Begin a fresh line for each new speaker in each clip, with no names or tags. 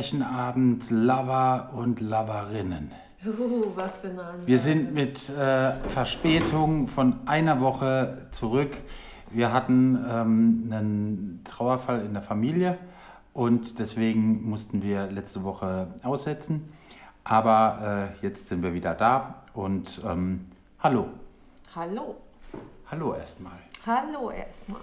Pärchenabend, Lover und Loverinnen.
Uh, was für eine Ansage.
Wir sind mit äh, Verspätung von einer Woche zurück. Wir hatten ähm, einen Trauerfall in der Familie und deswegen mussten wir letzte Woche aussetzen. Aber äh, jetzt sind wir wieder da und ähm, hallo.
Hallo.
Hallo erstmal.
Hallo erstmal.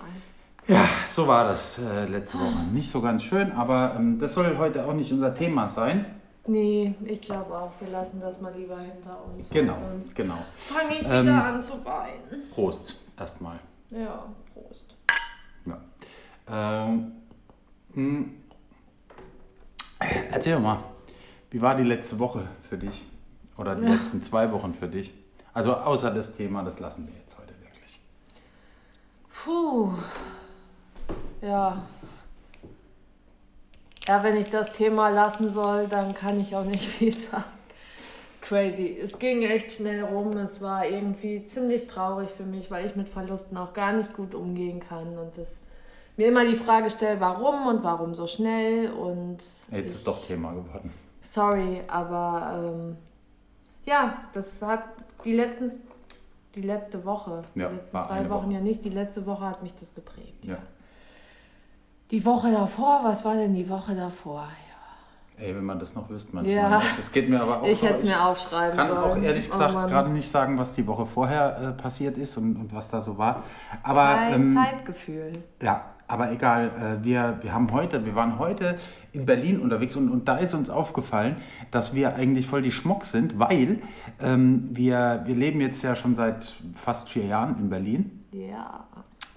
Ja, so war das äh, letzte Woche. Nicht so ganz schön, aber ähm, das soll heute auch nicht unser Thema sein.
Nee, ich glaube auch, wir lassen das mal lieber hinter uns.
Genau,
Sonst
genau.
fange ich
Ähm,
wieder an zu weinen.
Prost erstmal.
Ja, Prost.
Ja. Ähm, hm. Erzähl doch mal, wie war die letzte Woche für dich? Oder die
Ja.
letzten zwei Wochen für dich? Also außer das Thema, das lassen wir jetzt heute wirklich.
Puh. Ja. Ja, wenn ich das Thema lassen soll, dann kann ich auch nicht viel sagen. Crazy. Es ging echt schnell rum. Es war irgendwie ziemlich traurig für mich, weil ich mit Verlusten auch gar nicht gut umgehen kann und es mir immer die Frage stelle, warum und warum so schnell und
Jetzt
ich-
ist doch Thema geworden.
Sorry, aber ähm, ja, das hat die letztens, die letzte Woche,
Ja,
die letzten zwei Wochen
Woche.
ja nicht, die letzte Woche hat mich das geprägt.
Ja.
Die Woche davor, was war denn die Woche davor?
Ey, wenn man das noch wüsste manchmal.
Ja.
Das geht mir aber auch
ich
so.
hätte es mir aufschreiben
kann
sollen.
auch ehrlich
Oh
gesagt
Mann.
gerade nicht sagen, was die Woche vorher äh, passiert ist und, und was da so war. Aber
Kein
ähm,
Zeitgefühl.
Ja, aber egal. Äh, wir, wir haben heute, wir waren heute in Berlin unterwegs und, und da ist uns aufgefallen, dass wir eigentlich voll die Schmuck sind, weil ähm, wir, wir leben jetzt ja schon seit fast vier Jahren in Berlin
Ja.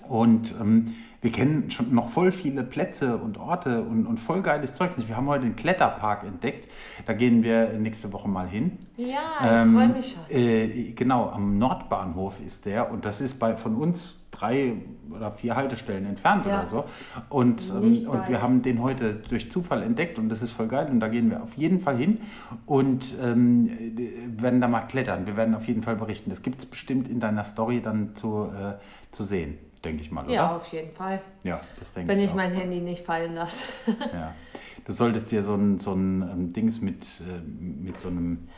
und ähm, wir kennen schon noch voll viele Plätze und Orte und, und voll geiles Zeug. Wir haben heute den Kletterpark entdeckt. Da gehen wir nächste Woche mal hin.
Ja, ich
Ähm,
freue mich schon.
Äh, genau, am Nordbahnhof ist der und das ist bei, von uns drei oder vier Haltestellen entfernt
Ja.
oder so. Und, ähm, und wir haben den heute durch Zufall entdeckt und das ist voll geil und da gehen wir auf jeden Fall hin und ähm, äh, werden da mal klettern. Wir werden auf jeden Fall berichten. Das gibt es bestimmt in deiner Story dann zu, äh, zu sehen, denke ich mal, oder?
Ja, auf jeden Fall.
Ja, das denke
Wenn
ich
ich mein Handy nicht fallen lasse.
Ja. Du solltest dir so ein, so ein ähm, Dings mit, äh, mit so einem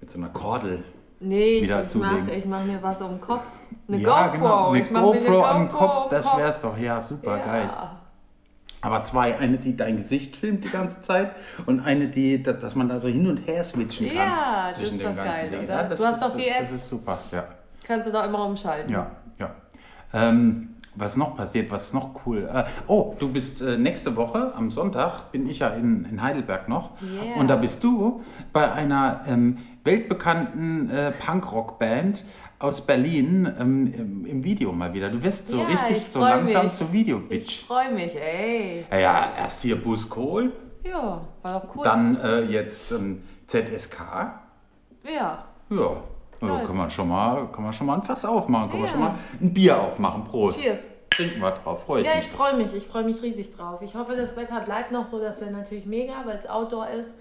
mit so einer Kordel
Nee, ich,
Wieder
ich mache
zulegen.
ich mach mir was um den Kopf. Eine
ja,
GoPro.
genau. Eine
ich
GoPro am
GoPro
Kopf, das wär's doch. Ja, super
ja.
geil. Aber zwei, eine, die dein Gesicht filmt die ganze Zeit und eine, die, da- dass man da so hin und her switchen kann.
Ja, das
zwischen
ist doch geil,
Dingen.
oder?
Ja, das
Du hast
ist,
doch die App.
Das ist super, ja.
Kannst du doch immer umschalten.
Ja. Ähm, was noch passiert, was ist noch cool? Äh, oh, du bist äh, nächste Woche am Sonntag, bin ich ja in, in Heidelberg noch.
Yeah.
Und da bist du bei einer ähm, weltbekannten äh, Punkrock-Band aus Berlin ähm, im, Video mal wieder. Du wirst so
Ja,
richtig
ich
so langsam
mich. Ich
Videobitch.
freue mich, ey.
Ja, ja, erst hier Bus Kohl,
Ja, war doch cool.
dann äh, jetzt ähm, ZSK.
Ja.
Ja,
Ja.
kann man schon mal, kann man schon mal ein Fass aufmachen, kann man
Ja.
schon mal ein Bier aufmachen. Prost.
Cheers.
Trinken wir drauf, freue ich
Ja,
mich.
ich freue mich. Ich freue mich riesig drauf. Ich hoffe, das Wetter bleibt noch so. Das wäre natürlich mega, weil es Outdoor ist.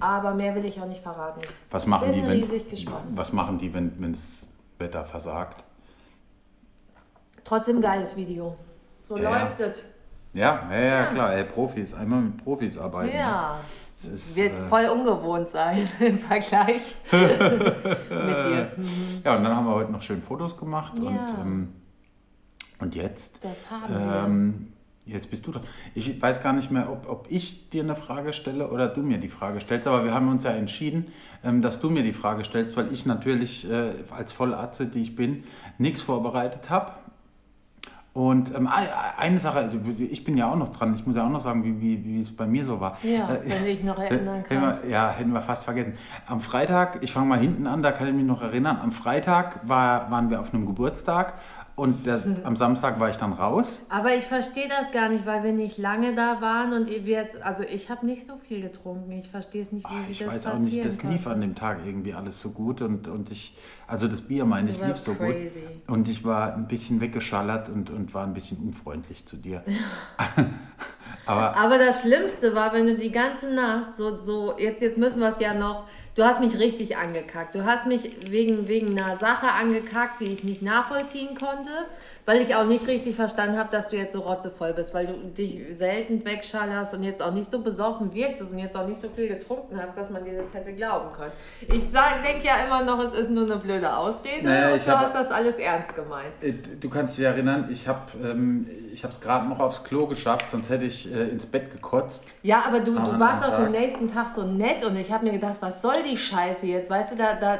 Aber mehr will ich auch nicht verraten.
Was machen
Bin
die, wenn,
riesig gespannt.
was machen die, wenn das Wetter versagt?
Trotzdem geiles Video. So
Ja.
läuft es.
Ja, ja, ja, klar. Ey, Profis, einmal mit Profis arbeiten.
Ja.
Es ist,
Wird
äh,
voll ungewohnt sein im Vergleich mit dir.
ja, und dann haben wir heute noch schön Fotos gemacht und,
Ja.
ähm, und jetzt,
Das haben wir.
ähm, jetzt bist du dran. Ich weiß gar nicht mehr, ob, ob ich dir eine Frage stelle oder du mir die Frage stellst, aber wir haben uns ja entschieden, ähm, dass du mir die Frage stellst, weil ich natürlich äh, als Vollatze, die ich bin, nichts vorbereitet habe. Und ähm, eine Sache, ich bin ja auch noch dran, ich muss ja auch noch sagen, wie, wie, wie es bei mir so war.
Ja,
Äh,
wenn du dich noch erinnern
Hätten
kannst.
wir, ja, hätten wir fast vergessen. Am Freitag, ich fange mal hinten an, da kann ich mich noch erinnern. Am Freitag war, waren wir auf einem Geburtstag und der, am Samstag war ich dann raus.
Aber ich verstehe das gar nicht, weil wir nicht lange da waren und wir jetzt, also ich habe nicht so viel getrunken. Ich verstehe es nicht, wie,
Ah,
wie
Ich
das
weiß auch nicht, das lief an dem Tag irgendwie alles so gut und, und ich, also das Bier meine ich, lief so
crazy.
gut. Und ich war ein bisschen weggeschallert und, und war ein bisschen unfreundlich zu dir. Aber
Aber das Schlimmste war, wenn du die ganze Nacht so, so jetzt, jetzt müssen wir es ja noch, du hast mich richtig angekackt. Du hast mich wegen, wegen einer Sache angekackt, die ich nicht nachvollziehen konnte. Weil ich auch nicht richtig verstanden habe, dass du jetzt so rotzevoll bist, weil du dich selten wegschallerst und jetzt auch nicht so besoffen wirktest und jetzt auch nicht so viel getrunken hast, dass man dir das hätte glauben können. Ich denke ja immer noch, es ist nur eine blöde Ausrede naja, und du hab, hast das alles ernst gemeint.
Äh, du kannst dich erinnern, ich habe ähm, es gerade noch aufs Klo geschafft, sonst hätte ich äh, ins Bett gekotzt.
Ja, aber du, du warst auch den nächsten Tag so nett und ich habe mir gedacht, was soll die Scheiße jetzt? Weißt du, da, da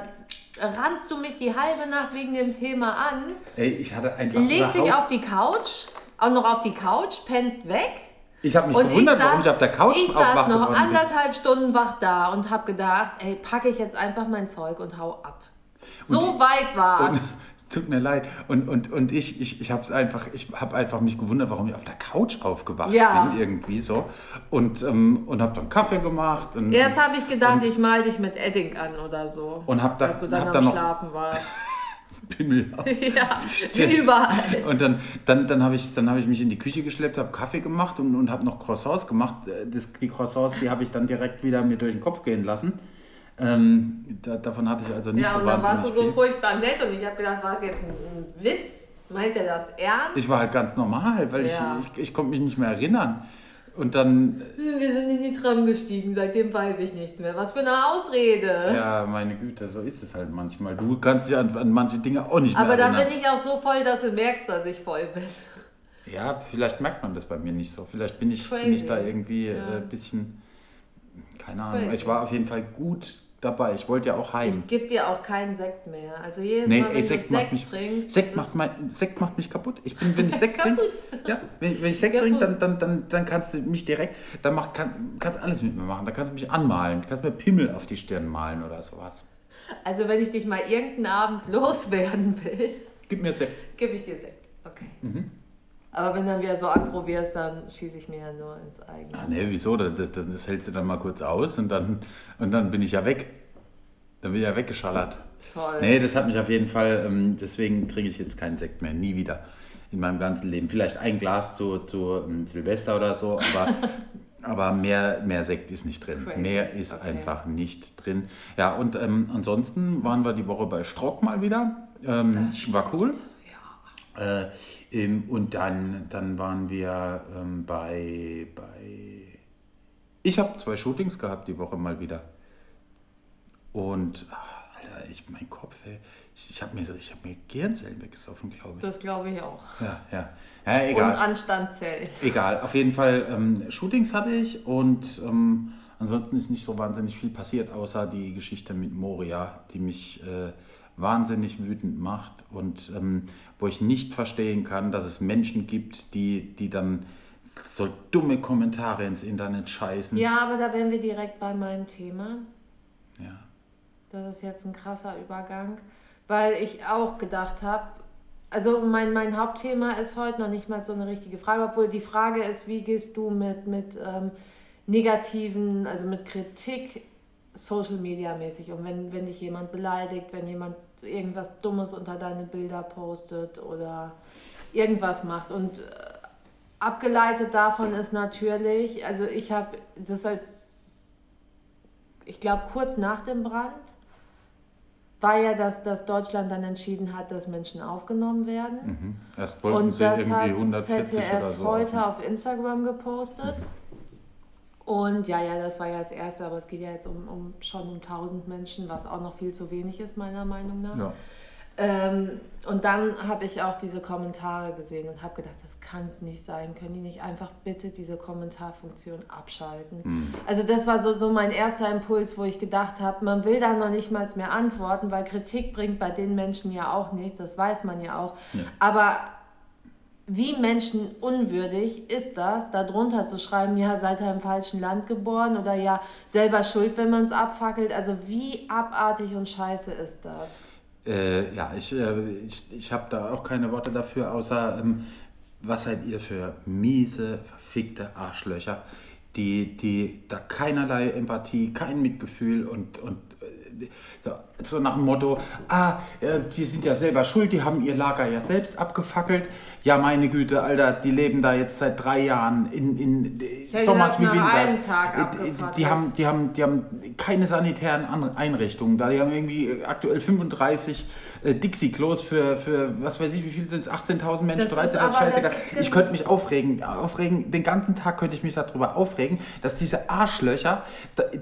rannst du mich die halbe Nacht wegen dem Thema an.
Ey, ich hatte einfach.
Legst dich auf die Couch, auch noch auf die Couch, pennst weg.
Ich habe mich und gewundert, saß, warum ich auf der Couch
Ich saß noch anderthalb bin. Stunden wach da und habe gedacht, ey, packe ich jetzt einfach mein Zeug und hau ab. So und, weit war's.
es tut mir leid. Und, und, und ich, ich, ich habe einfach, ich habe einfach mich gewundert, warum ich auf der Couch aufgewacht ja. bin, irgendwie so. Und, ähm, und habe dann Kaffee gemacht. Und,
Erst habe ich gedacht, und, ich mal dich mit Edding an oder so.
Und habe da,
dass du dann
hab
am
dann
Schlafen warst.
Pimmel
auf. Ja, überall.
Und dann, dann, dann habe ich, hab ich mich in die Küche geschleppt, habe Kaffee gemacht und, und habe noch Croissants gemacht. Das, die Croissants, die habe ich dann direkt wieder mir durch den Kopf gehen lassen. Ähm, da, davon hatte ich also nicht
ja,
so
Ja, und dann warst du so furchtbar nett und ich habe gedacht, war es jetzt ein, ein, Witz? Meint er das ernst?
Ich war halt ganz normal, weil ja. ich, ich, ich konnte mich nicht mehr erinnern. Und dann.
Wir sind in die Tram gestiegen, seitdem weiß ich nichts mehr. Was für eine Ausrede.
Ja, meine Güte, so ist es halt manchmal. Du kannst dich an, an manche Dinge auch nicht mehr
Aber
erinnern.
dann bin ich auch so voll, dass du merkst, dass ich voll bin.
Ja, vielleicht merkt man das bei mir nicht so. Vielleicht bin ich, bin ich da irgendwie ein ja. äh, bisschen. Keine Ahnung. Ich war auf jeden Fall gut dabei. Ich wollte ja auch heim.
Ich gebe dir auch keinen Sekt mehr. Also jedes nee, Mal, wenn ey, Sekt du Sekt mich, trinkst...
Sekt macht, mein, Sekt macht mich kaputt. Ich bin, wenn ich Sekt trinke, ja, wenn, wenn ich Sekt trinke, dann, dann, dann, dann kannst du mich direkt, dann mach, kann, kannst alles mit mir machen. Da kannst du mich anmalen, du kannst mir Pimmel auf die Stirn malen oder sowas.
Also wenn ich dich mal irgendeinen Abend loswerden will...
Gib mir Sekt.
Gib ich dir Sekt, okay. Mhm. Aber wenn dann wieder so aggro wirst, dann schieße ich mir ja nur ins eigene.
Ah, nee, wieso? Das, das, das, hältst du dann mal kurz aus und dann, und dann bin ich ja weg. Dann bin ich ja weggeschallert. Toll. Nee, das hat mich auf jeden Fall, ähm, deswegen trinke ich jetzt keinen Sekt mehr, nie wieder in meinem ganzen Leben. Vielleicht ein Glas zu, zu um, Silvester oder so, aber, aber mehr, mehr Sekt ist nicht drin. Crazy. Mehr ist okay. einfach nicht drin. Ja, und ähm, ansonsten waren wir die Woche bei Strock mal wieder. Ähm, war cool. Äh, ähm, und dann, dann waren wir ähm, bei, bei. Ich habe zwei Shootings gehabt die Woche mal wieder. Und, ach, Alter, ich, mein Kopf, ey, ich, ich habe mir, hab mir Gehirnzellen weggesoffen, glaube ich.
Das glaube ich auch.
Ja, ja. ja egal.
Und Anstandszellen.
Egal, auf jeden Fall ähm, Shootings hatte ich und ähm, ansonsten ist nicht so wahnsinnig viel passiert, außer die Geschichte mit Moria, die mich äh, wahnsinnig wütend macht und ähm, wo ich nicht verstehen kann, dass es Menschen gibt, die, die dann so dumme Kommentare ins Internet scheißen.
Ja, aber da wären wir direkt bei meinem Thema.
Ja.
Das ist jetzt ein krasser Übergang, weil ich auch gedacht habe, also mein, mein Hauptthema ist heute noch nicht mal so eine richtige Frage, obwohl die Frage ist, wie gehst du mit, mit ähm, negativen, also mit Kritik Social Media mäßig um, wenn, wenn dich jemand beleidigt, wenn jemand irgendwas Dummes unter deine Bilder postet oder irgendwas macht. Und äh, abgeleitet davon ist natürlich, also ich habe das als, ich glaube, kurz nach dem Brand war ja, dass, dass Deutschland dann entschieden hat, dass Menschen aufgenommen werden.
Mhm. Erst wollten Und sie irgendwie 140 ZDF oder so.
heute auf Instagram gepostet. Mhm. Und ja, ja, das war ja das Erste, aber es geht ja jetzt um, um schon um 1000 Menschen, was auch noch viel zu wenig ist, meiner Meinung nach. Ja. Ähm, und dann habe ich auch diese Kommentare gesehen und habe gedacht, das kann es nicht sein. Können die nicht einfach bitte diese Kommentarfunktion abschalten? Mhm. Also das war so, so mein erster Impuls, wo ich gedacht habe, man will da noch nicht mal mehr antworten, weil Kritik bringt bei den Menschen ja auch nichts, das weiß man ja auch. Ja. Aber wie menschenunwürdig ist das, darunter zu schreiben, ja, seid ihr im falschen Land geboren oder ja, selber schuld, wenn man es abfackelt. Also wie abartig und scheiße ist das?
Äh, ja, ich, äh, ich, ich habe da auch keine Worte dafür, außer ähm, was seid ihr für miese, verfickte Arschlöcher, die, die da keinerlei Empathie, kein Mitgefühl und, und so nach dem Motto, ah, äh, die sind ja selber schuld, die haben ihr Lager ja selbst abgefackelt. Ja, meine Güte, Alter, die leben da jetzt seit drei Jahren in, in Sommers wie Winters. Die, die, haben, die, haben, die haben keine sanitären Einrichtungen da. Die haben irgendwie aktuell 35 äh, Dixie-Klos für, für, was weiß ich, wie viel sind es, 18.000 Menschen,
Das ist
13,
aber-
scheißegal.
das ist
Ich könnte mich aufregen, aufregen, den ganzen Tag könnte ich mich darüber aufregen, dass diese Arschlöcher,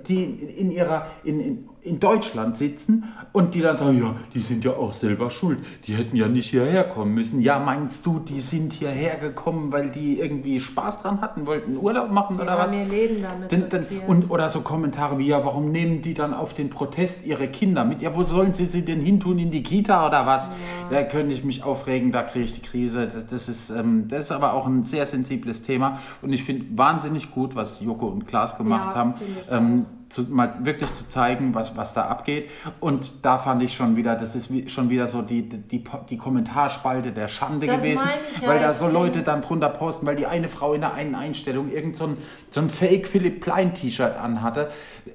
die in ihrer, in, in, in Deutschland sitzen und die dann sagen, ja, die sind ja auch selber schuld, die hätten ja nicht hierher kommen müssen. Ja, meinst du, die sind hierher gekommen, weil die irgendwie Spaß dran hatten, wollten Urlaub machen
Die
oder was?
ihr Leben damit
dann,
riskiert.
und, oder so Kommentare wie, ja, warum nehmen die dann auf den Protest ihre Kinder mit? Ja, wo sollen sie sie denn hintun? In die Kita oder was? Da könnte ich mich aufregen, da kriege ich die Krise. Das, das, ist, ähm, das ist aber auch ein sehr sensibles Thema. Und ich finde wahnsinnig gut, was Joko und Klaas gemacht
Ja,
haben. Ähm, zu, mal wirklich zu zeigen, was, was da abgeht. Und da fand ich schon wieder, das ist wie, schon wieder so die, die, die Kommentarspalte der Schande
Das
gewesen,
ich ja,
weil da so Leute dann drunter posten, weil die eine Frau in der einen Einstellung irgend so ein, so ein Fake Philipp Plein T-Shirt anhatte,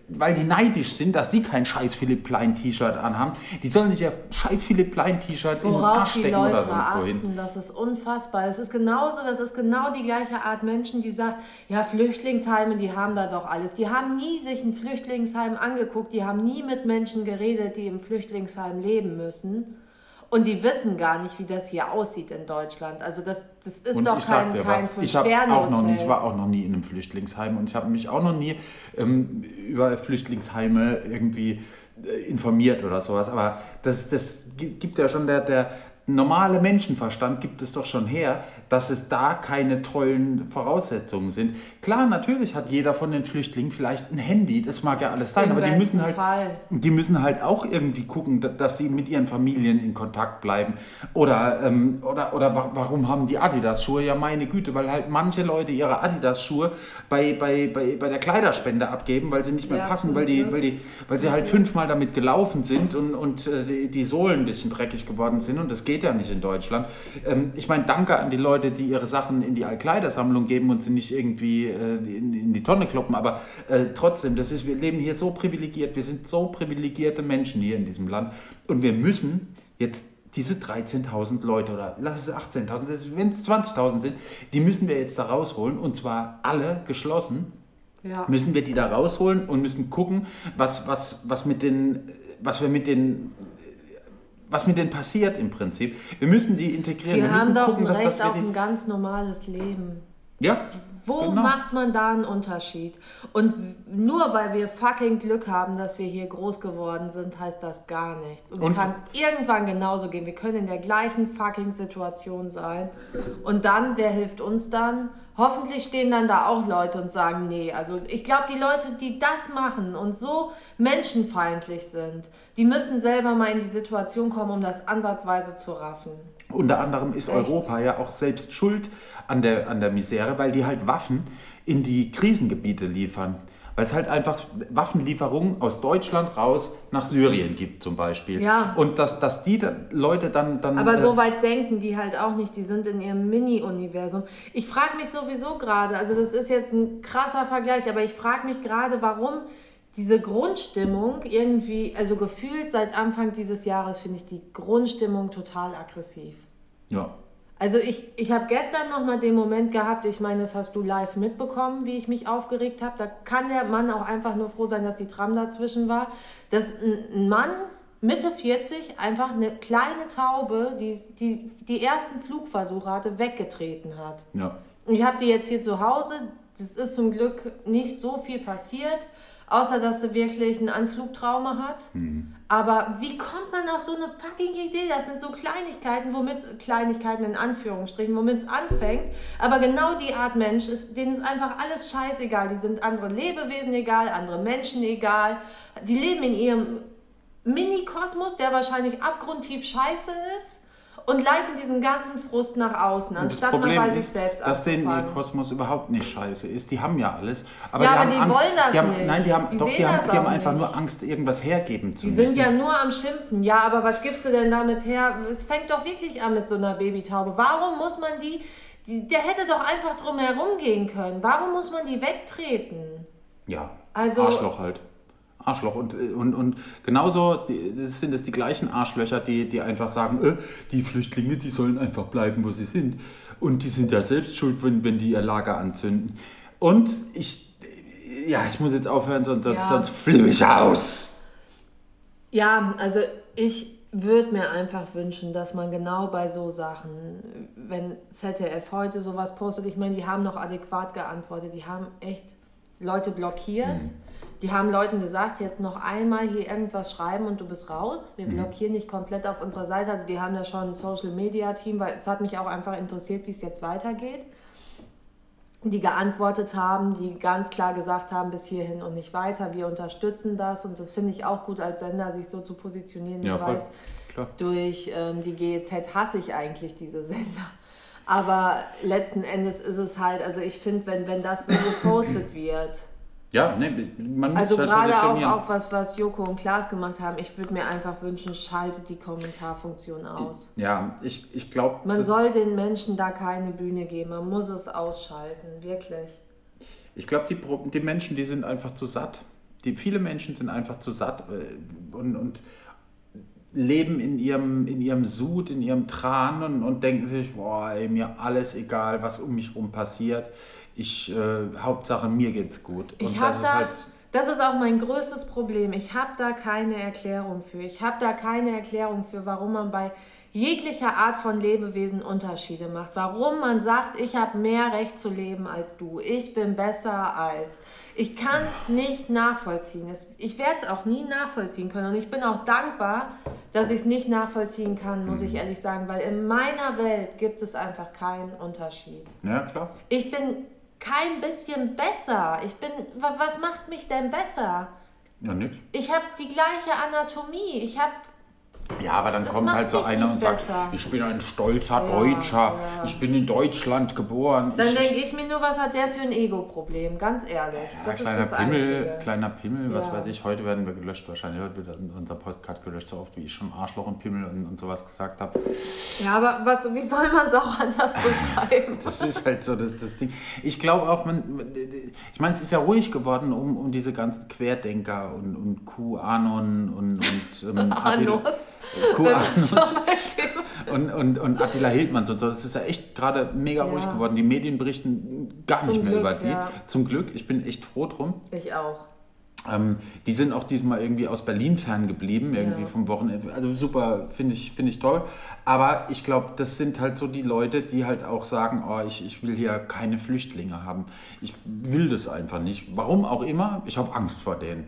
weil die neidisch sind, dass sie kein scheiß Philipp Plein T-Shirt anhaben. Die sollen sich ja scheiß Philipp Plein T-Shirt in den Arsch stecken oder
Leute
sonst wohin.
das ist unfassbar. Es ist genauso, das ist genau die gleiche Art Menschen, die sagt, ja, Flüchtlingsheime, die haben da doch alles. Die haben nie sich ein Flüchtlingsheim angeguckt, die haben nie mit Menschen geredet, die im Flüchtlingsheim leben müssen. Und die wissen gar nicht, wie das hier aussieht in Deutschland. Also das, das ist
Und sag
kein, kein
ich, auch noch nie, ich war auch noch nie in einem Flüchtlingsheim und ich habe mich auch noch nie ähm, über Flüchtlingsheime irgendwie äh, informiert oder sowas. Aber das, das gi- gibt ja schon der, der normale Menschenverstand gibt es doch schon her, dass es da keine tollen Voraussetzungen sind. Klar, natürlich hat jeder von den Flüchtlingen vielleicht ein Handy, das mag ja alles sein,
Im
aber die müssen halt
Fall.
die müssen halt auch irgendwie gucken, da- dass sie mit ihren Familien in Kontakt bleiben. Oder, ähm, oder, oder wa- warum haben die Adidas-Schuhe? Ja, meine Güte, weil halt manche Leute ihre Adidas-Schuhe bei, bei, bei, bei der Kleiderspende abgeben, weil sie nicht mehr
Ja,
passen, weil, die, weil, die, weil sie halt fünfmal damit gelaufen sind und, und äh, die, die Sohlen ein bisschen dreckig geworden sind. Und das geht ja nicht in Deutschland. Ähm, ich meine, danke an die Leute, die ihre Sachen in die Altkleidersammlung geben und sie nicht irgendwie äh, in, in die Tonne kloppen. Aber äh, trotzdem, das ist, wir leben hier so privilegiert. Wir sind so privilegierte Menschen hier in diesem Land. Und wir müssen jetzt diese 13.000 Leute oder lass es 18.000, wenn es 20.000 sind, die müssen wir jetzt da rausholen. Und zwar alle geschlossen
Ja.
müssen wir die da rausholen und müssen gucken, was, was, was, mit den, was wir mit den was mit denen passiert im Prinzip. Wir müssen die integrieren.
Die
wir
haben
müssen
doch
gucken,
ein Recht
dass
auf
wir
ein ganz normales Leben.
Ja,
Wo
genau.
macht man da einen Unterschied? Und nur weil wir fucking Glück haben, dass wir hier groß geworden sind, heißt das gar nichts. Uns kann es irgendwann genauso gehen. Wir können in der gleichen fucking Situation sein. Und dann, wer hilft uns dann? Hoffentlich stehen dann da auch Leute und sagen, nee, also ich glaube, die Leute, die das machen und so menschenfeindlich sind, die müssen selber mal in die Situation kommen, um das ansatzweise zu raffen.
Unter anderem ist
Echt?
Europa ja auch selbst schuld an der, an der Misere, weil die halt Waffen in die Krisengebiete liefern. Weil es halt einfach Waffenlieferungen aus Deutschland raus nach Syrien gibt zum Beispiel.
Ja.
Und dass, dass die da, Leute dann... dann
Aber
äh,
so weit denken die halt auch nicht. Die sind in ihrem Mini-Universum. Ich frage mich sowieso gerade, also das ist jetzt ein krasser Vergleich, aber ich frage mich gerade, warum diese Grundstimmung irgendwie, also gefühlt seit Anfang dieses Jahres finde ich die Grundstimmung total aggressiv.
Ja.
Also ich, ich habe gestern noch mal den Moment gehabt, ich meine, das hast du live mitbekommen, wie ich mich aufgeregt habe. Da kann der Mann auch einfach nur froh sein, dass die Tram dazwischen war. Dass ein, Mann Mitte 40 einfach eine kleine Taube, die, die die ersten Flugversuche hatte, weggetreten hat.
Ja.
Und Ich habe die jetzt hier zu Hause. Das ist zum Glück nicht so viel passiert, außer dass sie wirklich ein Anflugtrauma hat. Aber wie kommt man auf so eine fucking Idee? Das sind so Kleinigkeiten, womit Kleinigkeiten in Anführungsstrichen, womit es anfängt. Aber genau die Art Mensch ist, denen ist einfach alles scheißegal. Die sind andere Lebewesen egal, andere Menschen egal. Die leben in ihrem Mini-Kosmos, der wahrscheinlich abgrundtief scheiße ist. Und leiten diesen ganzen Frust nach außen, anstatt mal bei sich
ist,
selbst
dass denen ihr. Kosmos überhaupt nicht scheiße ist. Die haben ja alles. Aber
Ja,
die
aber
haben
die
Angst.
wollen das
die haben,
nicht.
Nein, die haben,
Die
doch, die haben, die haben einfach
nicht.
nur Angst, irgendwas hergeben zu
Die
müssen.
sind ja nur am Schimpfen. Ja, aber was gibst du denn damit her? Es fängt doch wirklich an mit so einer Babytaube. Warum muss man die, die der hätte doch einfach drum herum gehen können. Warum muss man die wegtreten?
ja,
Also-
Arschloch halt. Arschloch. Und, und, und genauso sind es die gleichen Arschlöcher, die, die einfach sagen, äh, die Flüchtlinge, die sollen einfach bleiben, wo sie sind. Und die sind ja selbst schuld, wenn, wenn die ihr Lager anzünden. Und ich, ja, ich muss jetzt aufhören, sonst, sonst,
Ja.
sonst flippe ich aus.
Ja, also ich würde mir einfach wünschen, dass man genau bei so Sachen, wenn ZDF heute sowas postet, ich meine, die haben noch adäquat geantwortet, die haben echt Leute blockiert. Mhm. Die haben Leuten gesagt, jetzt noch einmal hier irgendwas schreiben und du bist raus. Wir mhm. blockieren dich komplett auf unserer Seite. Also die haben da schon ein Social Media Team, weil es hat mich auch einfach interessiert, wie es jetzt weitergeht. Die geantwortet haben, die ganz klar gesagt haben, bis hierhin und nicht weiter. Wir unterstützen das und das finde ich auch gut als Sender, sich so zu positionieren. Ja, Klar. Durch ähm, die GEZ hasse ich eigentlich diese Sender. Aber letzten Endes ist es halt, also ich finde, wenn, wenn das so gepostet wird,
ja, nee, man muss
Also halt gerade auch, auch was, was Joko und Klaas gemacht haben, ich würde mir einfach wünschen, schaltet die Kommentarfunktion aus.
Ja, ich, ich glaube...
Man soll den Menschen da keine Bühne geben, man muss es ausschalten, wirklich.
Ich glaube, die, die Menschen, die sind einfach zu satt. Die, viele Menschen sind einfach zu satt äh, und, und leben in ihrem, in ihrem Sud, in ihrem Tran und, und denken sich, boah, ey, mir alles egal, was um mich rum passiert ich, äh, Hauptsache mir geht's gut.
Und ich das ist da, halt. Das ist auch mein größtes Problem. Ich habe da keine Erklärung für. Ich habe da keine Erklärung für, warum man bei jeglicher Art von Lebewesen Unterschiede macht. Warum man sagt, ich habe mehr Recht zu leben als du. Ich bin besser als. Ich kann es nicht nachvollziehen. Ich werde es auch nie nachvollziehen können. Und ich bin auch dankbar, dass ich es nicht nachvollziehen kann, muss ich mhm. ehrlich sagen. Weil in meiner Welt gibt es einfach keinen Unterschied.
Ja, klar.
Ich bin kein bisschen besser. Ich bin, was macht mich denn besser?
Ja, nichts.
Ich habe die gleiche Anatomie. Ich habe
ja, aber dann das kommt halt so einer und sagt, besser. ich bin ein stolzer ja, Deutscher, ja. ich bin in Deutschland geboren.
Dann denke ich mir nur, was hat der für ein Ego-Problem, ganz ehrlich. Ja,
das kleiner ist das Pimmel, Einzige. Kleiner Pimmel, was weiß ich, heute werden wir gelöscht wahrscheinlich, heute wird unser Postcard gelöscht, so oft wie ich schon Arschloch und Pimmel und, und sowas gesagt habe.
Ja, aber was, wie soll man es auch anders beschreiben?
das ist halt so das, das Ding. Ich glaube auch, man, ich meine, es ist ja ruhig geworden um, um diese ganzen Querdenker und, und QAnon und, und
ähm, Anos.
und, und, und Attila Hildmanns und so. Das ist ja echt gerade mega ja. ruhig geworden. Die Medien berichten gar Zum nicht mehr Glück, über die. Ja. Zum Glück, ich bin echt froh drum.
Ich auch.
Ähm, die sind auch diesmal irgendwie aus Berlin ferngeblieben, irgendwie ja. vom Wochenende. Also super, finde ich, find ich toll. Aber ich glaube, das sind halt so die Leute, die halt auch sagen, oh, ich, ich will hier keine Flüchtlinge haben. Ich will das einfach nicht. Warum auch immer, ich habe Angst vor denen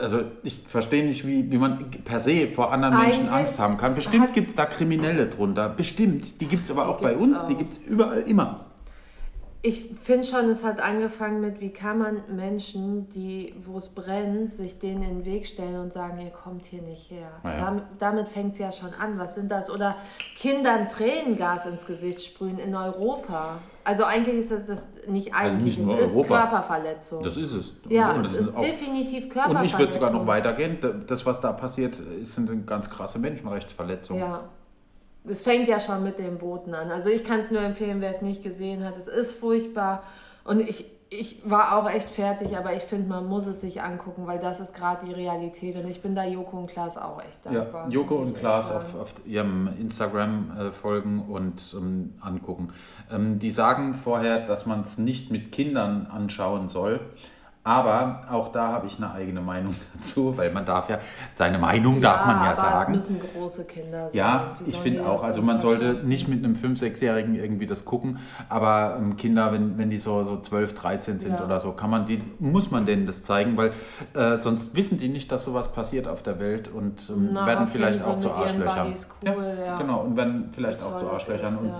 also ich verstehe nicht, wie, wie man per se vor anderen Eigentlich Menschen Angst haben kann. Bestimmt gibt es da Kriminelle drunter. Bestimmt. Die gibt es aber auch bei uns. Auch. Die gibt es überall immer.
Ich finde schon, es hat angefangen mit, wie kann man Menschen, die, wo es brennt, sich denen in den Weg stellen und sagen, ihr kommt hier nicht her. Ja. Damit, damit fängt es ja schon an. Was sind das? Oder Kindern Tränengas ins Gesicht sprühen in Europa. Also eigentlich ist das, das nicht eigentlich, also nicht es Europa. ist Körperverletzung.
Das ist es.
Ja, und es ist auch, definitiv Körperverletzung. Und
ich würde sogar noch weitergehen. Das, was da passiert, sind ganz krasse Menschenrechtsverletzungen.
Ja. Es fängt ja schon mit den Booten an. Also ich kann es nur empfehlen, wer es nicht gesehen hat. Es ist furchtbar. Und ich, ich war auch echt fertig, aber ich finde, man muss es sich angucken, weil das ist gerade die Realität. Und ich bin da Joko und Klaas auch echt dankbar.
Ja, Joko und Klaas auf, auf, ihrem Instagram äh, folgen und ähm, angucken. Ähm, die sagen vorher, dass man es nicht mit Kindern anschauen soll. Aber auch da habe ich eine eigene Meinung dazu, weil man darf ja, seine Meinung ja, darf man ja aber sagen.
Es müssen große Kinder sein.
Ja, ich finde auch. Also man sollte nicht mit einem 5-, 6-Jährigen irgendwie das gucken, aber ähm, Kinder, wenn, wenn die so, so 12, 13 sind ja. oder so, kann man die, muss man denen das zeigen, weil äh, sonst wissen die nicht, dass sowas passiert auf der Welt und ähm, Na, werden vielleicht auch zu Arschlöchern. Cool, ja, genau, und werden vielleicht auch zu Arschlöchern. Ist, und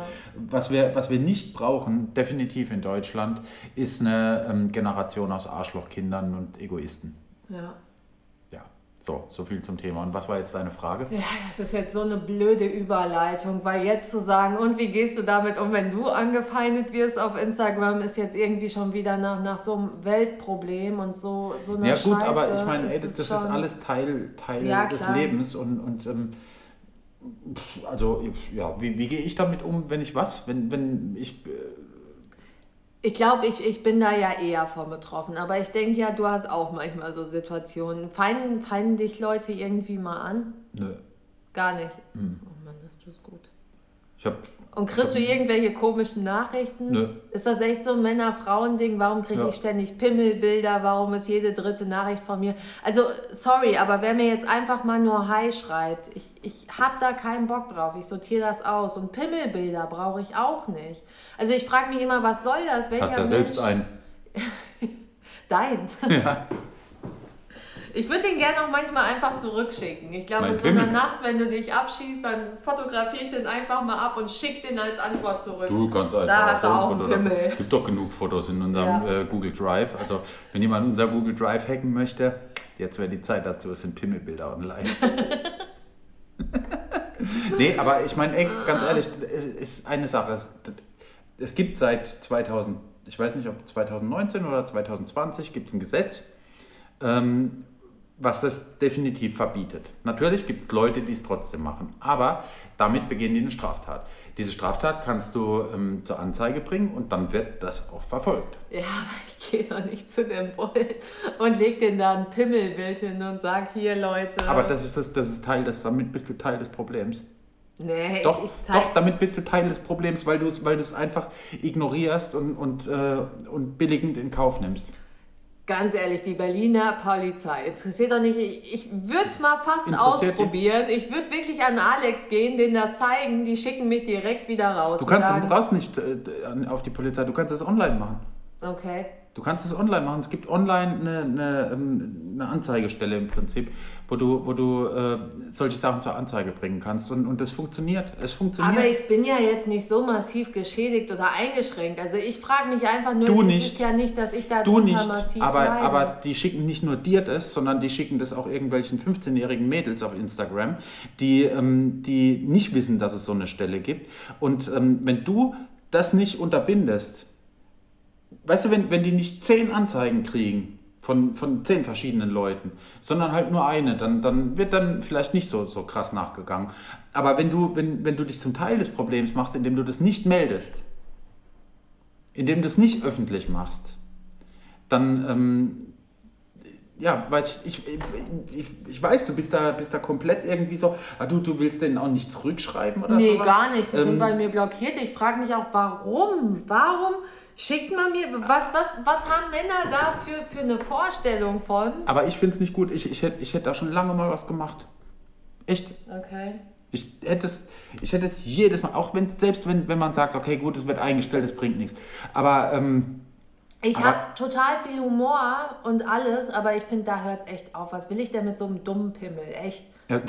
was, wir, was wir nicht brauchen, definitiv in Deutschland, ist eine ähm, Generation aus Arschlöchern. Arschlochkindern und Egoisten.
Ja.
Ja, so, so viel zum Thema. Und was war jetzt deine Frage?
Ja, das ist jetzt so eine blöde Überleitung, weil jetzt zu sagen, und wie gehst du damit um, wenn du angefeindet wirst auf Instagram, ist jetzt irgendwie schon wieder nach, nach so einem Weltproblem und so, so eine
Ja gut, Scheiße aber ich meine, das, das ist alles Teil, Teil ja, des Lebens und, und ähm, also ja, wie, wie gehe ich damit um, wenn ich was? Wenn, wenn ich äh,
ich glaube, ich, ich bin da ja eher von betroffen. Aber ich denke ja, du hast auch manchmal so Situationen. Feinden, feinden dich Leute irgendwie mal an?
Nö.
Gar nicht. Hm. Oh Mann, das tust gut.
Ich habe
Und kriegst du irgendwelche komischen Nachrichten?
Nö.
Ist das echt so ein Männer-Frauen-Ding? Warum kriege
Ja.
ich ständig Pimmelbilder? Warum ist jede dritte Nachricht von mir? Also, sorry, aber wer mir jetzt einfach mal nur Hi schreibt, ich, ich hab da keinen Bock drauf. Ich sortiere das aus. Und Pimmelbilder brauche ich auch nicht. Also, ich frage mich immer, was soll das? Welcher
hast ja selbst einen.
Dein. Ich würde den gerne auch manchmal einfach zurückschicken. Ich glaube,
Mein
in so einer. Nacht, wenn du dich abschießt, dann fotografiere ich den einfach mal ab und schick den als Antwort zurück.
Du kannst einfach
Da hast du
ein
auch einen Pimmel.
Es gibt doch genug Fotos in unserem
Ja.
äh, Google Drive. Also wenn jemand unser Google Drive hacken möchte, jetzt wäre die Zeit dazu. Es sind Pimmelbilder online. nee, aber ich meine, ganz ehrlich, es ist eine Sache. Es, es gibt seit 2000, ich weiß nicht, ob 2019 oder 2020, gibt es ein Gesetz, ähm, was das definitiv verbietet. Natürlich gibt es Leute, die es trotzdem machen, aber damit begehen die eine Straftat. Diese Straftat kannst du ähm, zur Anzeige bringen und dann wird das auch verfolgt.
Ja, aber ich gehe doch nicht zu dem Bullen und leg den da ein Pimmelbild hin und sag, hier Leute.
Aber das ist, das, das ist Teil des, damit bist du Teil des Problems.
nee,
Doch,
ich, ich zeig,
doch, damit bist du Teil des Problems, weil du es weil einfach ignorierst und, und, äh, und billigend in Kauf nimmst.
Ganz ehrlich, die Berliner Polizei interessiert doch nicht. Ich, ich würde es mal fast ausprobieren. Ich würde wirklich an Alex gehen, denen das zeigen. Die schicken mich direkt wieder raus.
Du kannst, du
sagen,
brauchst nicht äh, auf die Polizei, du kannst es online machen.
Okay.
Du kannst es online machen. Es gibt online eine, eine, ähm, eine Anzeigestelle im Prinzip, wo du, wo du äh, solche Sachen zur Anzeige bringen kannst. Und, und das funktioniert. Es funktioniert.
Aber ich bin ja jetzt nicht so massiv geschädigt oder eingeschränkt. Also ich frage mich einfach nur,
Du
es
nicht.
ist ja nicht, dass ich da
Du nicht,
massiv
aber,
leide.
aber die schicken nicht nur dir das, sondern die schicken das auch irgendwelchen 15-jährigen Mädels auf Instagram, die, ähm, die nicht wissen, dass es so eine Stelle gibt. Und ähm, wenn du das nicht unterbindest, weißt du, wenn, wenn die nicht zehn Anzeigen kriegen von, von zehn verschiedenen Leuten, sondern halt nur eine, dann, dann wird dann vielleicht nicht so, so krass nachgegangen. Aber wenn du, wenn, wenn du dich zum Teil des Problems machst, indem du das nicht meldest, indem du es nicht öffentlich machst, dann, ähm, ja, weiß ich, ich, ich, ich weiß, du bist da, bist da komplett irgendwie so, ah, du, du willst denen auch nicht zurückschreiben oder so?
Nee, gar nicht. Die sind
Ähm,
bei mir blockiert. Ich frage mich auch, warum? Warum schickt man mir. Was, was, was haben Männer da für, für eine Vorstellung von?
Aber ich finde es nicht gut. Ich, ich, hätte, ich hätte da schon lange mal was gemacht. Echt.
Okay.
Ich hätte es, ich hätte es jedes Mal, auch wenn, selbst wenn, wenn man sagt, okay, gut, es wird eingestellt, es bringt nichts. Aber ähm,
Ich habe total viel Humor und alles, aber ich finde, da hört es echt auf. Was will ich denn mit so einem dummen Pimmel? Echt.
ja,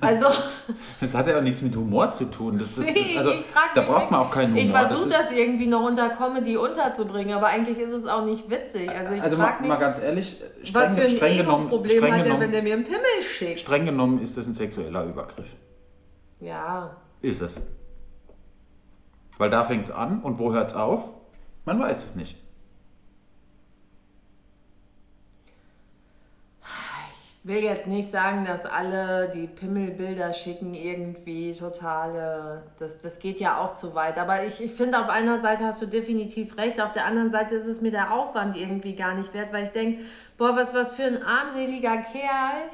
Also,
das hat ja auch nichts mit Humor zu tun. Das ist,
Nee,
also, da braucht man auch keinen Humor.
ich versuche
ist-
das, irgendwie noch unter Comedy unterzubringen, aber eigentlich ist es auch nicht witzig. Also, ich
Also mal,
mich,
mal ganz ehrlich,
was für
streng,
ein
streng, genommen,
Ego-Problem
streng,
hat der, wenn
genommen,
der mir einen Pimmel schickt?
streng genommen ist das ein sexueller Übergriff.
Ja,
Ist es. Weil da fängt es an und wo hört es auf? Man weiß es nicht.
Ich will jetzt nicht sagen, dass alle die Pimmelbilder schicken irgendwie totale. Das, das geht ja auch zu weit. Aber ich, ich finde, auf einer Seite hast du definitiv recht, auf der anderen Seite ist es mir der Aufwand irgendwie gar nicht wert, weil ich denke, boah, was, was für ein armseliger Kerl,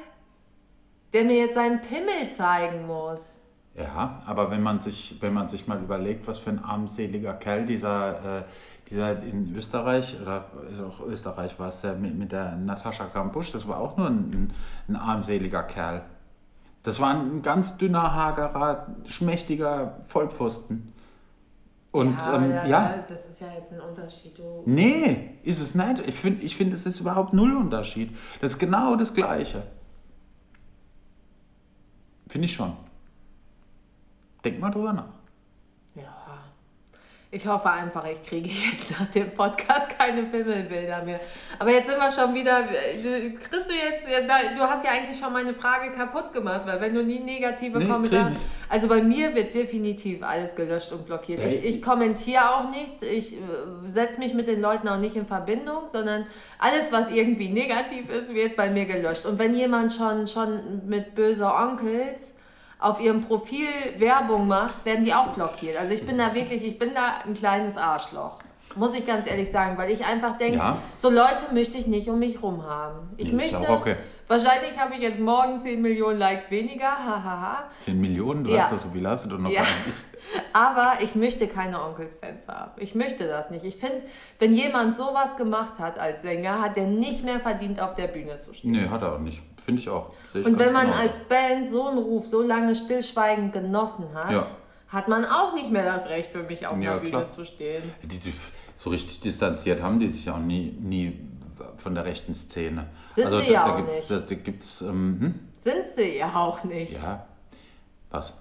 der mir jetzt seinen Pimmel zeigen muss.
Ja, aber wenn man sich, wenn man sich mal überlegt, was für ein armseliger Kerl dieser, äh, dieser in Österreich, oder auch Österreich war es der mit, mit der Natascha Kampusch, das war auch nur ein, ein, ein armseliger Kerl. Das war ein ganz dünner, hagerer, schmächtiger Vollpfosten. Und
ja,
ähm, ja,
da- das ist ja jetzt ein Unterschied. Du,
nee, ist es nicht. Ich finde, ich find, es ist überhaupt null Unterschied. Das ist genau das Gleiche. Finde ich schon. Denk mal drüber nach.
Ich hoffe einfach, ich kriege jetzt nach dem Podcast keine Pimmelbilder mehr. Aber jetzt sind wir schon wieder. äh, Kriegst du jetzt. Du hast ja eigentlich schon meine Frage kaputt gemacht, weil wenn du nie negative
Nee,
Kommentare. Also bei mir wird definitiv alles gelöscht und blockiert.
Ja,
Ich, ich kommentiere auch nichts. Ich setze mich mit den Leuten auch nicht in Verbindung, sondern alles, was irgendwie negativ ist, wird bei mir gelöscht. Und wenn jemand schon, schon mit böse Onkels auf ihrem Profil Werbung macht, werden die auch blockiert. Also ich bin da wirklich, ich bin da ein kleines Arschloch. Muss ich ganz ehrlich sagen, weil ich einfach denke,
Ja.
so Leute möchte ich nicht um mich rum haben. Ich
Ist
möchte,
okay.
wahrscheinlich habe ich jetzt morgen 10 Millionen Likes weniger, hahaha.
10 Millionen, du
Ja.
hast doch so viel hast du doch noch
Ja.
gar nicht.
Aber ich möchte keine Onkelsfans haben. Ich möchte das nicht. Ich finde, wenn jemand sowas gemacht hat als Sänger, hat er nicht mehr verdient, auf der Bühne zu stehen.
Nee, hat er auch nicht. Finde ich auch. Ich
Und wenn man
genau.
als Band so einen Ruf so lange stillschweigend genossen hat,
Ja.
hat man auch nicht mehr das Recht für mich auf
Ja,
einer Bühne
klar.
zu stehen.
Die, die, so richtig distanziert haben die sich auch nie, nie von der rechten Szene.
Sind
also
sie ja
da,
auch
gibt's,
nicht.
Da, da gibt's, ähm, hm?
Sind sie ja auch nicht.
ja, was?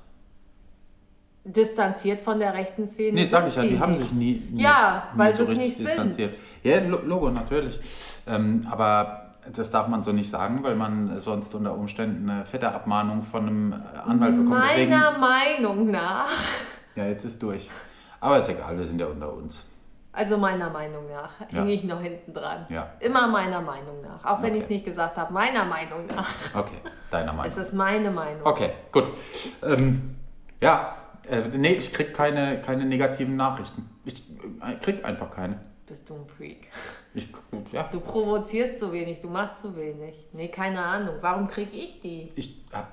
Distanziert von der rechten Szene.
Nee, sag ich
sind
ja, die
sie
haben
nicht.
sich nie, nie
Ja,
nie
weil
so
sie es
richtig
nicht sind.
distanziert. Ja, Lo- Logo, natürlich. Ähm, aber das darf man so nicht sagen, weil man sonst unter Umständen eine fette Abmahnung von einem äh, Anwalt bekommt. Deswegen,
Meiner Meinung nach,
ja, jetzt ist durch. Aber ist egal, wir sind ja unter uns.
Also meiner Meinung nach,
Ja.
hänge ich noch hinten dran.
Ja.
Immer meiner Meinung nach. Auch wenn
Okay.
ich es nicht gesagt habe, meiner Meinung nach.
Okay, deiner Meinung.
Es ist meine Meinung.
Okay, gut. Ähm, ja, äh, nee, ich krieg keine, keine negativen Nachrichten. Ich äh, krieg einfach keine.
Bist du ein Freak.
Ich, ja,
Du provozierst zu wenig, du machst zu wenig. Nee, keine Ahnung. Warum krieg ich die?
ich hab,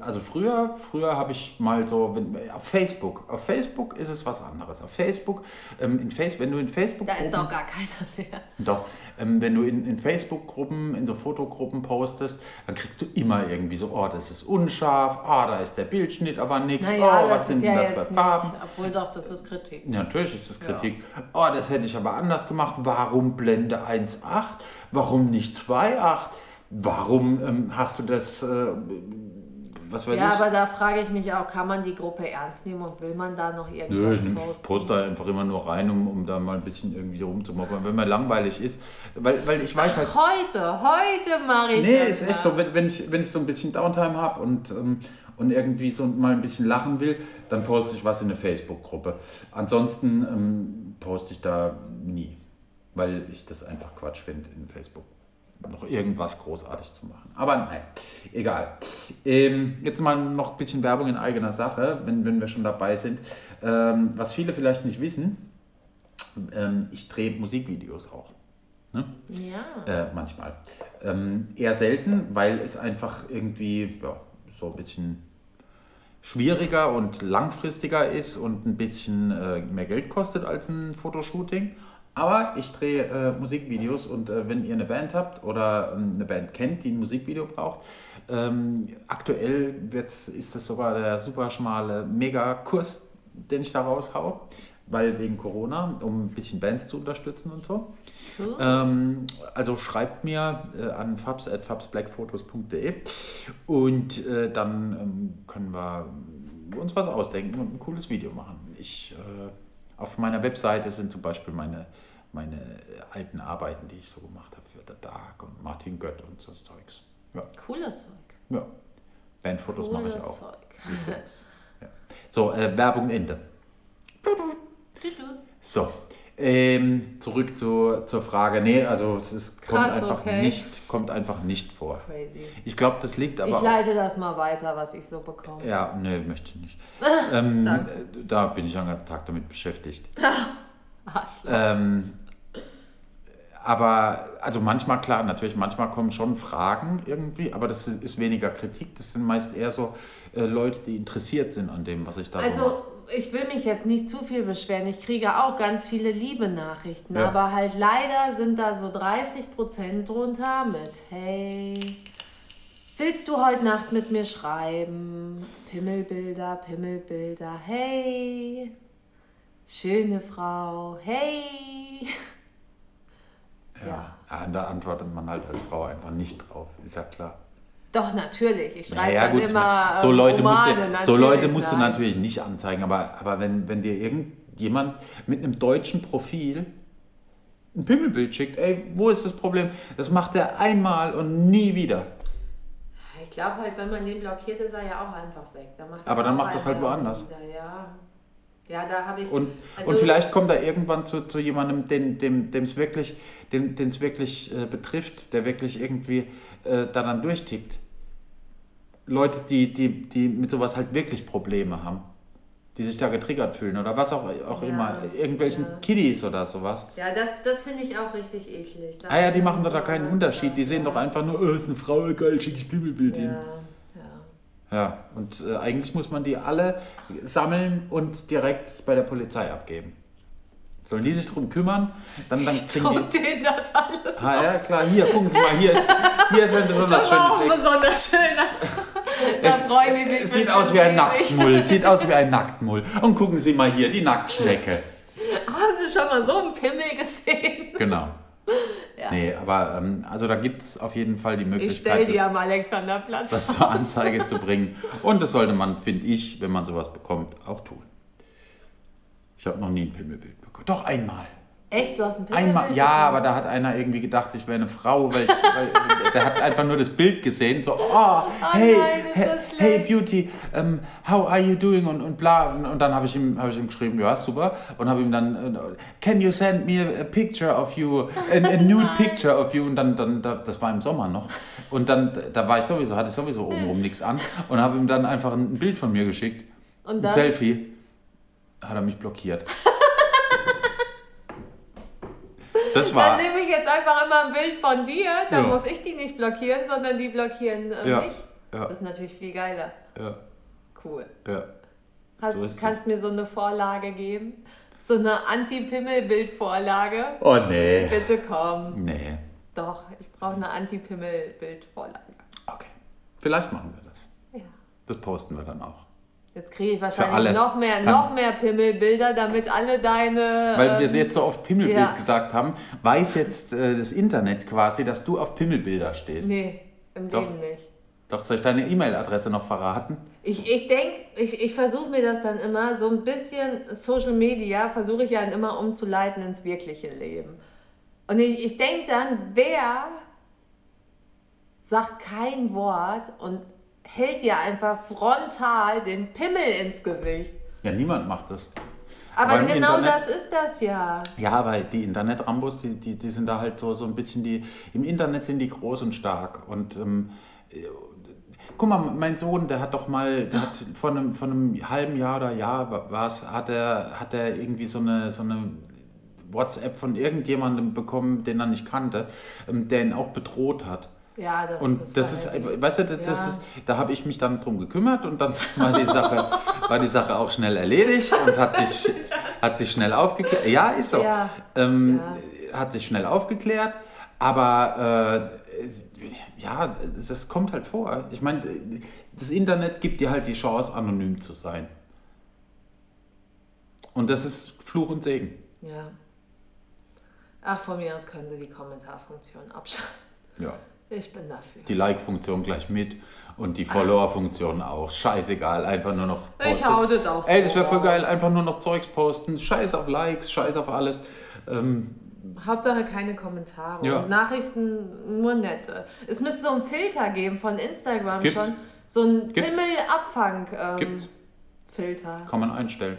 also früher, früher habe ich mal so, wenn, auf Facebook, auf Facebook ist es was anderes. Auf Facebook, ähm, in Face, wenn du in Facebook
Da ist doch gar keiner mehr.
Doch, ähm, wenn du in, in Facebook-Gruppen, in so Fotogruppen postest, dann kriegst du immer irgendwie so, oh, das ist unscharf, ah, da ist der Bildschnitt aber nichts,
Naja,
oh, was sind
ja
denn das
jetzt
für
nicht.
Farben?
Obwohl doch, das ist Kritik.
Ja, natürlich ist das
Ja.
Kritik. Oh, das hätte ich aber anders gemacht. Warum Blende 1.8? Warum nicht 2.8? Warum ähm, hast du das, äh, was weiß
Ja,
ich?
aber da frage ich mich auch, kann man die Gruppe ernst nehmen und will man da noch
Nö,
irgendwas
ich nehm-
posten?
poste da einfach immer nur rein, um, um da mal ein bisschen irgendwie rumzumoppern, wenn mir langweilig ist. Weil, weil ich weiß halt,
Heute, heute mache ich
Nee, ist echt so, wenn, wenn, ich, wenn ich so ein bisschen Downtime habe und, ähm, und irgendwie so mal ein bisschen lachen will, dann poste ich was in eine Facebook-Gruppe. Ansonsten ähm, poste ich da nie, weil ich das einfach Quatsch finde in Facebook. Noch irgendwas großartig zu machen. Aber nein, egal. Ähm, jetzt mal noch ein bisschen Werbung in eigener Sache, wenn, wenn wir schon dabei sind. Ähm, was viele vielleicht nicht wissen, ähm, ich drehe Musikvideos auch. Ne?
Ja.
Äh, manchmal. Ähm, eher selten, weil es einfach irgendwie ja, so ein bisschen schwieriger und langfristiger ist und ein bisschen äh, mehr Geld kostet als ein Fotoshooting. Aber ich drehe äh, Musikvideos und äh, wenn ihr eine Band habt oder ähm, eine Band kennt, die ein Musikvideo braucht, ähm, aktuell ist das sogar der super schmale Mega-Kurs, den ich da raushaue, weil wegen Corona, um ein bisschen Bands zu unterstützen und so.
Cool.
Ähm, also schreibt mir äh, an fabs.fabsblackfotos.de und äh, dann ähm, können wir uns was ausdenken und ein cooles Video machen. Ich, äh, auf meiner Webseite sind zum Beispiel meine, meine äh, alten Arbeiten, die ich so gemacht habe für The Dark und Martin Gött und so Zeugs. Ja,
Cooles Zeug.
ja. Bandfotos mache ich auch.
Zeug.
Ja. So, äh, Werbung Ende. So, ähm, zurück zu, zur Frage. Nee, also es ist, kommt,
Krass,
einfach
okay.
nicht, kommt einfach nicht vor.
Crazy.
Ich glaube, das liegt aber
Ich
auch.
leite das mal weiter, was ich so bekomme.
Ja, nee, möchte ich nicht. ähm, äh, da bin ich den ganzen Tag damit beschäftigt. Ähm, aber, also manchmal, klar, natürlich, manchmal kommen schon Fragen irgendwie, aber das ist, weniger Kritik. Das sind meist eher so äh, Leute, die interessiert sind an dem, was ich da so mache.
Also, ich will mich jetzt nicht zu viel beschweren. Ich kriege auch ganz viele liebe Nachrichten.
Ja.
Aber halt leider sind da so 30% drunter mit Hey, willst du heute Nacht mit mir schreiben? Pimmelbilder, Pimmelbilder. Hey, schöne Frau. Hey.
Ja. ja, da antwortet man halt als Frau einfach nicht drauf, ist ja klar.
Doch, natürlich. Ich schreibe
Naja, gut, ich
immer
meine, so
ähm,
Leute, musst
Romane,
du, so
natürlich,
Leute musst du
nein.
natürlich nicht anzeigen, aber, aber wenn, wenn dir irgendjemand mit einem deutschen Profil ein Pimmelbild schickt, ey, wo ist das Problem? Das macht er einmal und nie wieder.
Ich glaube halt, wenn man den blockiert, ist er ja auch einfach weg. Dann
Aber dann macht das halt woanders.
wieder, Ja. Ja, da habe ich.
Und,
Also-
und vielleicht kommt er irgendwann zu, zu jemandem, den dem es wirklich, dem, den's wirklich äh, betrifft, der wirklich irgendwie äh, da dann durchtickt. Leute, die, die, die mit sowas halt wirklich Probleme haben. die sich da getriggert fühlen oder was auch, auch
Ja,
immer. Irgendwelchen
ja.
Kiddies oder sowas.
Ja, das, das finde ich auch richtig eklig. Da
Ah ja, die machen doch da keinen Unterschied. Die sehen doch einfach nur, oh, ist eine Frau, geil, schickes Bibelbild
Ja,
hin.
Ja.
Und äh, eigentlich muss man die alle sammeln und direkt bei der Polizei abgeben. Sollen die sich drum kümmern? Dann, dann
Tut
die.
denen das alles
Ah ja, klar, hier, gucken Sie mal, hier ist, hier ist ein besonders
Das war auch
schönes Eck.
besonders schön. Da
Es-
freuen die sich.
Sieht aus wie ein. Nacktmull, sieht aus wie ein Nacktmull. Und gucken Sie mal hier, die Nacktschnecke.
Haben Sie schon mal so einen Pimmel gesehen?
Genau.
Ja.
Nee, aber ähm, also da gibt es auf jeden Fall die
Ich
Möglichkeit,
stell die
das,
am Alexanderplatz.
das zur Anzeige zu bringen. Und das sollte man, finde ich, wenn man sowas bekommt, auch tun. Ich habe noch nie ein Pimmelbild bekommen. Doch einmal.
Echt, du hast ein Pimmel?
Einmal, ja, aber da hat einer irgendwie gedacht, ich wäre eine Frau, weil, ich, weil der hat einfach nur das Bild gesehen, so, oh, hey,
nein,
hey, hey. Beauty, um, how are you doing und, und bla. Und, und dann habe ich, ihm- hab ich ihm geschrieben, ja, super. Und habe ihm dann, äh, can you send me a picture of you, a, a nude picture of you? Und dann, dann da, das war im Sommer noch. Und dann, da war ich sowieso, hatte ich sowieso obenrum nichts an und habe ihm dann einfach ein Bild von mir geschickt,
Und
ein
dann?
Selfie. Hat er mich blockiert. Das
Dann
war.
nehme ich jetzt einfach immer ein Bild von dir, dann
Ja.
muss ich die nicht blockieren, sondern die blockieren äh,
Ja,
mich.
ja.
Das ist natürlich viel geiler.
Ja,
Cool.
ja.
Hast,
So
kannst mir so eine Vorlage geben? So eine Anti-Pimmel-Bildvorlage?
Oh nee.
Bitte komm.
Nee.
Doch, ich brauche eine Anti-Pimmel-Bildvorlage.
Okay. Vielleicht machen wir das.
Ja.
Das posten wir dann auch.
Jetzt kriege ich wahrscheinlich noch mehr,
Kann-
noch mehr Pimmelbilder, damit alle deine.
Weil wir
ähm,
jetzt so oft Pimmelbild
ja.
gesagt haben, weiß jetzt äh, das Internet quasi, dass du auf Pimmelbilder stehst.
Nee, im
Doch.
Leben nicht.
Doch, soll ich deine E-Mail-Adresse noch verraten?
Ich, ich denke, ich, ich versuche mir das dann immer, so ein bisschen Social Media versuche ich ja dann immer umzuleiten ins wirkliche Leben. Und ich, ich denke dann, wer sagt kein Wort und hält dir einfach frontal den Pimmel ins Gesicht?
Ja, niemand macht das.
Aber,
Aber
genau
Internet-
das ist das ja.
Ja, aber die Internet-Rambos, die, die, die sind da halt so, so ein bisschen die. Im Internet sind die groß und stark. Und ähm, äh, guck mal, mein Sohn, der hat doch mal, der hat vor einem, vor einem halben Jahr oder Jahr war es, hat er, hat er irgendwie so eine, so eine WhatsApp von irgendjemandem bekommen, den er nicht kannte, ähm, der ihn auch bedroht hat.
Ja, das,
Und das,
war
ist,
heavy.
weißt du, das, das
Ja.
ist, da habe ich mich dann drum gekümmert und dann war die Sache, war die Sache auch schnell erledigt und hat sich, hat sich schnell aufgeklärt. Ja, ist so.
Ja.
Ähm, Hat sich schnell aufgeklärt, aber äh, ja, das kommt halt vor. Ich meine, das Internet gibt dir halt die Chance, anonym zu sein. Und das ist Fluch und Segen.
Ja. Ach, von mir aus können sie die Kommentarfunktion abschalten.
Ja.
Ich bin dafür.
Die Like-Funktion gleich mit und die Follower-Funktion auch. Scheißegal, einfach nur noch.
Ich hau das auch
Ey, das wäre voll geil, einfach nur noch Zeugs posten. Scheiß auf Likes, scheiß auf alles. Ähm,
Hauptsache keine Kommentare.
Ja.
Nachrichten nur nette. Es müsste so einen Filter geben von Instagram
Gibt's.
schon. So ein
Gibt's.
Pimmelabfang-Filter.
Gibt's.
Filter.
kann man einstellen.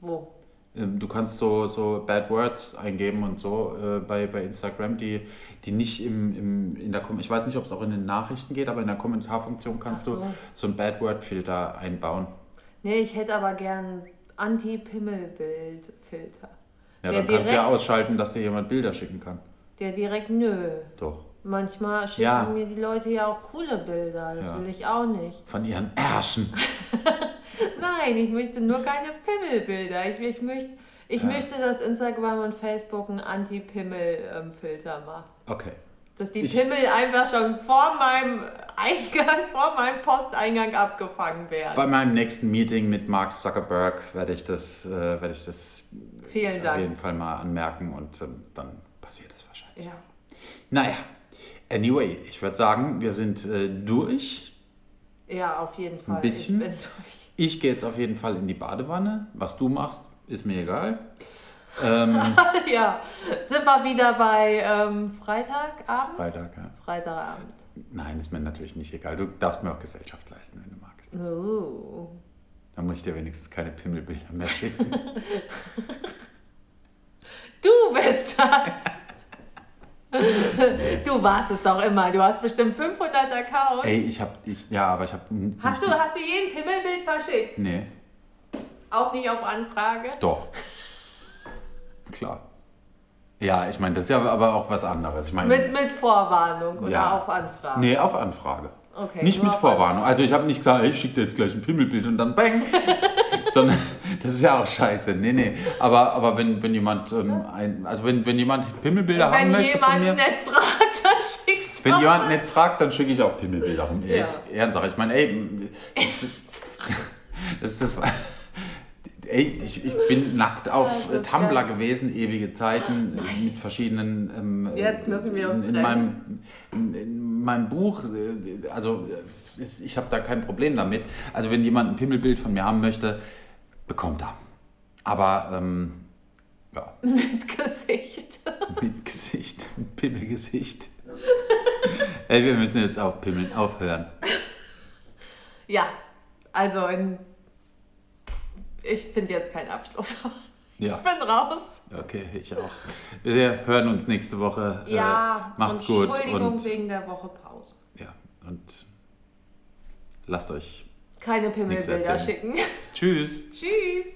Wo?
Ähm, Du kannst so, so Bad Words eingeben und so äh, bei, bei Instagram, die, die nicht im, im, in der Kom ich weiß nicht, ob es auch in den Nachrichten geht, aber in der Kommentarfunktion kannst
so.
du so einen Bad Word Filter einbauen.
Nee, ich hätte aber gern Anti-Pimmel-Bild-Filter.
Ja,
Der
dann kannst du ja ausschalten, dass dir jemand Bilder schicken kann.
Der direkt, nö.
Doch.
Manchmal schicken
Ja.
mir die Leute ja auch coole Bilder. Das
Ja.
will ich auch nicht.
Von ihren Ärschen.
Nein, ich möchte nur keine Pimmelbilder. Ich, ich, möchte, ich
Ja.
möchte, dass Instagram und Facebook einen Anti-Pimmel-Filter macht.
Okay.
Dass die
Ich-
Pimmel einfach schon vor meinem Eingang, vor meinem Posteingang abgefangen werden.
Bei meinem nächsten Meeting mit Mark Zuckerberg werde ich das, äh, werde ich das
Vielen
auf
Dank.
jeden Fall mal anmerken und ähm, dann passiert es wahrscheinlich.
Ja.
Naja, anyway, ich würde sagen, wir sind äh, durch.
ja, auf jeden Fall.
bisschen?
Ich bin durch.
Ich gehe jetzt auf jeden Fall in die Badewanne. Was du machst, ist mir egal. Ähm,
ja, sind wir wieder bei ähm, Freitagabend?
Freitag, ja.
Freitagabend.
Nein, ist mir natürlich nicht egal. Du darfst mir auch Gesellschaft leisten, wenn du magst.
Oh.
Dann muss ich dir wenigstens keine Pimmelbilder mehr schicken.
Du bist das. du warst es doch immer. Du hast bestimmt 500 Accounts.
Ey, ich hab, ich, ja, aber ich hab.
hast, du, hast du jeden Pimmelbild verschickt?
Nee.
Auch nicht auf Anfrage?
Doch. Klar. Ja, ich meine, das ist ja aber auch was anderes. Ich meine,
Mit, mit Vorwarnung oder
Ja.
auf Anfrage?
nee, auf Anfrage.
Okay,
nicht mit Vorwarnung. Also ich habe nicht gesagt, ich schicke dir jetzt gleich ein Pimmelbild und dann bang. Sondern das ist ja auch scheiße. Nee, nee. Aber, aber wenn, wenn jemand ähm, ein, also wenn, wenn jemand Pimmelbilder haben
Wenn
möchte von
jemand nicht fragt, dann schickst du
Wenn jemand nicht fragt, dann schicke ich auch Pimmelbilder rum.
Ja.
Ist Ehrensache. Ich meine, ey, das ist das. Ey, ich, ich bin nackt auf
Ja,
Tumblr
geil.
gewesen, ewige Zeiten, mit verschiedenen. Ähm,
Jetzt müssen wir uns
in, meinem, in, in meinem Buch, äh, also ich habe da kein Problem damit. Also wenn jemand ein Pimmelbild von mir haben möchte, bekommt er. Aber ähm, ja,
mit Gesicht.
mit Gesicht, mit Pimmelgesicht. Ey, wir müssen jetzt auf Pimmeln aufhören.
Ja, also in, ich finde jetzt keinen Abschluss.
Ja,
Ich bin raus.
okay, ich auch. Wir hören uns nächste Woche.
Ja,
äh, macht's
und
gut
Entschuldigung
und
wegen der Woche Pause.
ja und lasst euch
Keine Pimmelbilder schicken.
Tschüss.
Tschüss.